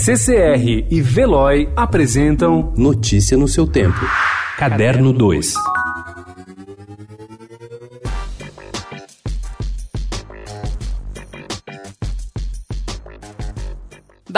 CCR e Veloy apresentam Notícia no seu tempo. Caderno 2.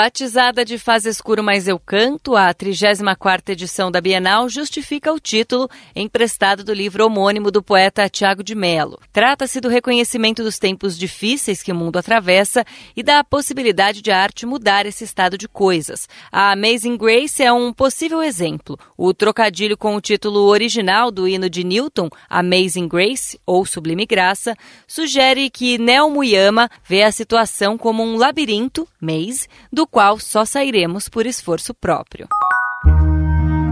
Batizada de Faz Escuro Mas Eu Canto, a 34ª edição da Bienal justifica o título emprestado do livro homônimo do poeta Tiago de Mello. Trata-se do reconhecimento dos tempos difíceis que o mundo atravessa e da possibilidade de a arte mudar esse estado de coisas. A Amazing Grace é um possível exemplo. O trocadilho com o título original do hino de Newton, Amazing Grace, ou Sublime Graça, sugere que Neo Muyama vê a situação como um labirinto, maze, do qual só sairemos por esforço próprio.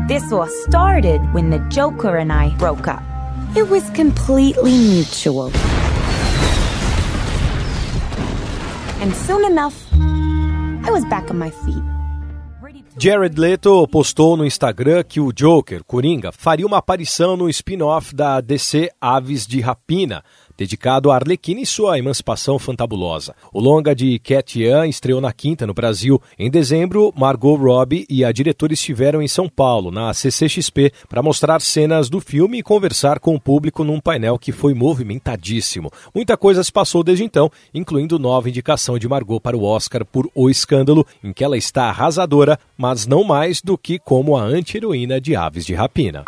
This was started when the Joker and I broke up. It was completely mutual. And soon enough, I was back on my feet. Jared Leto postou no Instagram que o Joker, Coringa, faria uma aparição no spin-off da DC Aves de Rapina, dedicado a Arlequina e sua emancipação fantabulosa. O longa de Cat Yan estreou na quinta no Brasil. Em dezembro, Margot Robbie e a diretora estiveram em São Paulo, na CCXP, para mostrar cenas do filme e conversar com o público num painel que foi movimentadíssimo. Muita coisa se passou desde então, incluindo nova indicação de Margot para o Oscar por O Escândalo, em que ela está arrasadora, mas não mais do que como a anti-heroína de Aves de Rapina.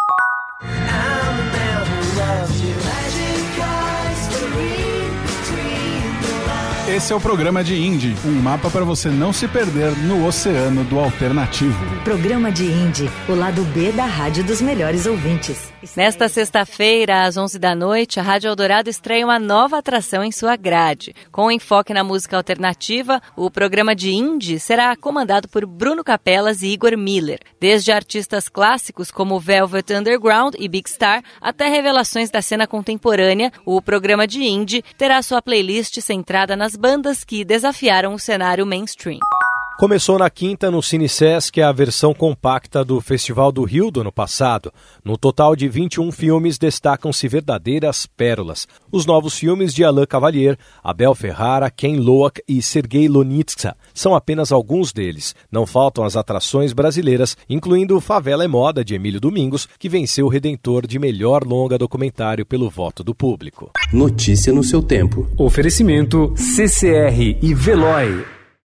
Esse é o programa de Indie, um mapa para você não se perder no oceano do alternativo. Programa de Indie, o lado B da rádio dos melhores ouvintes. Nesta sexta-feira, às 11 da noite, a Rádio Eldorado estreia uma nova atração em sua grade. Com enfoque na música alternativa, o programa de indie será comandado por Bruno Capelas e Igor Miller. Desde artistas clássicos como Velvet Underground e Big Star, até revelações da cena contemporânea, o programa de indie terá sua playlist centrada nas bandas que desafiaram o cenário mainstream. Começou na quinta no Cine Sesc a versão compacta do Festival do Rio do ano passado. No total de 21 filmes destacam-se verdadeiras pérolas. Os novos filmes de Alain Cavalier, Abel Ferrara, Ken Loach e Sergei Lonitsa são apenas alguns deles. Não faltam as atrações brasileiras, incluindo Favela é Moda de Emílio Domingos, que venceu o Redentor de melhor longa documentário pelo voto do público. Notícia no seu tempo. Oferecimento CCR e Veloy.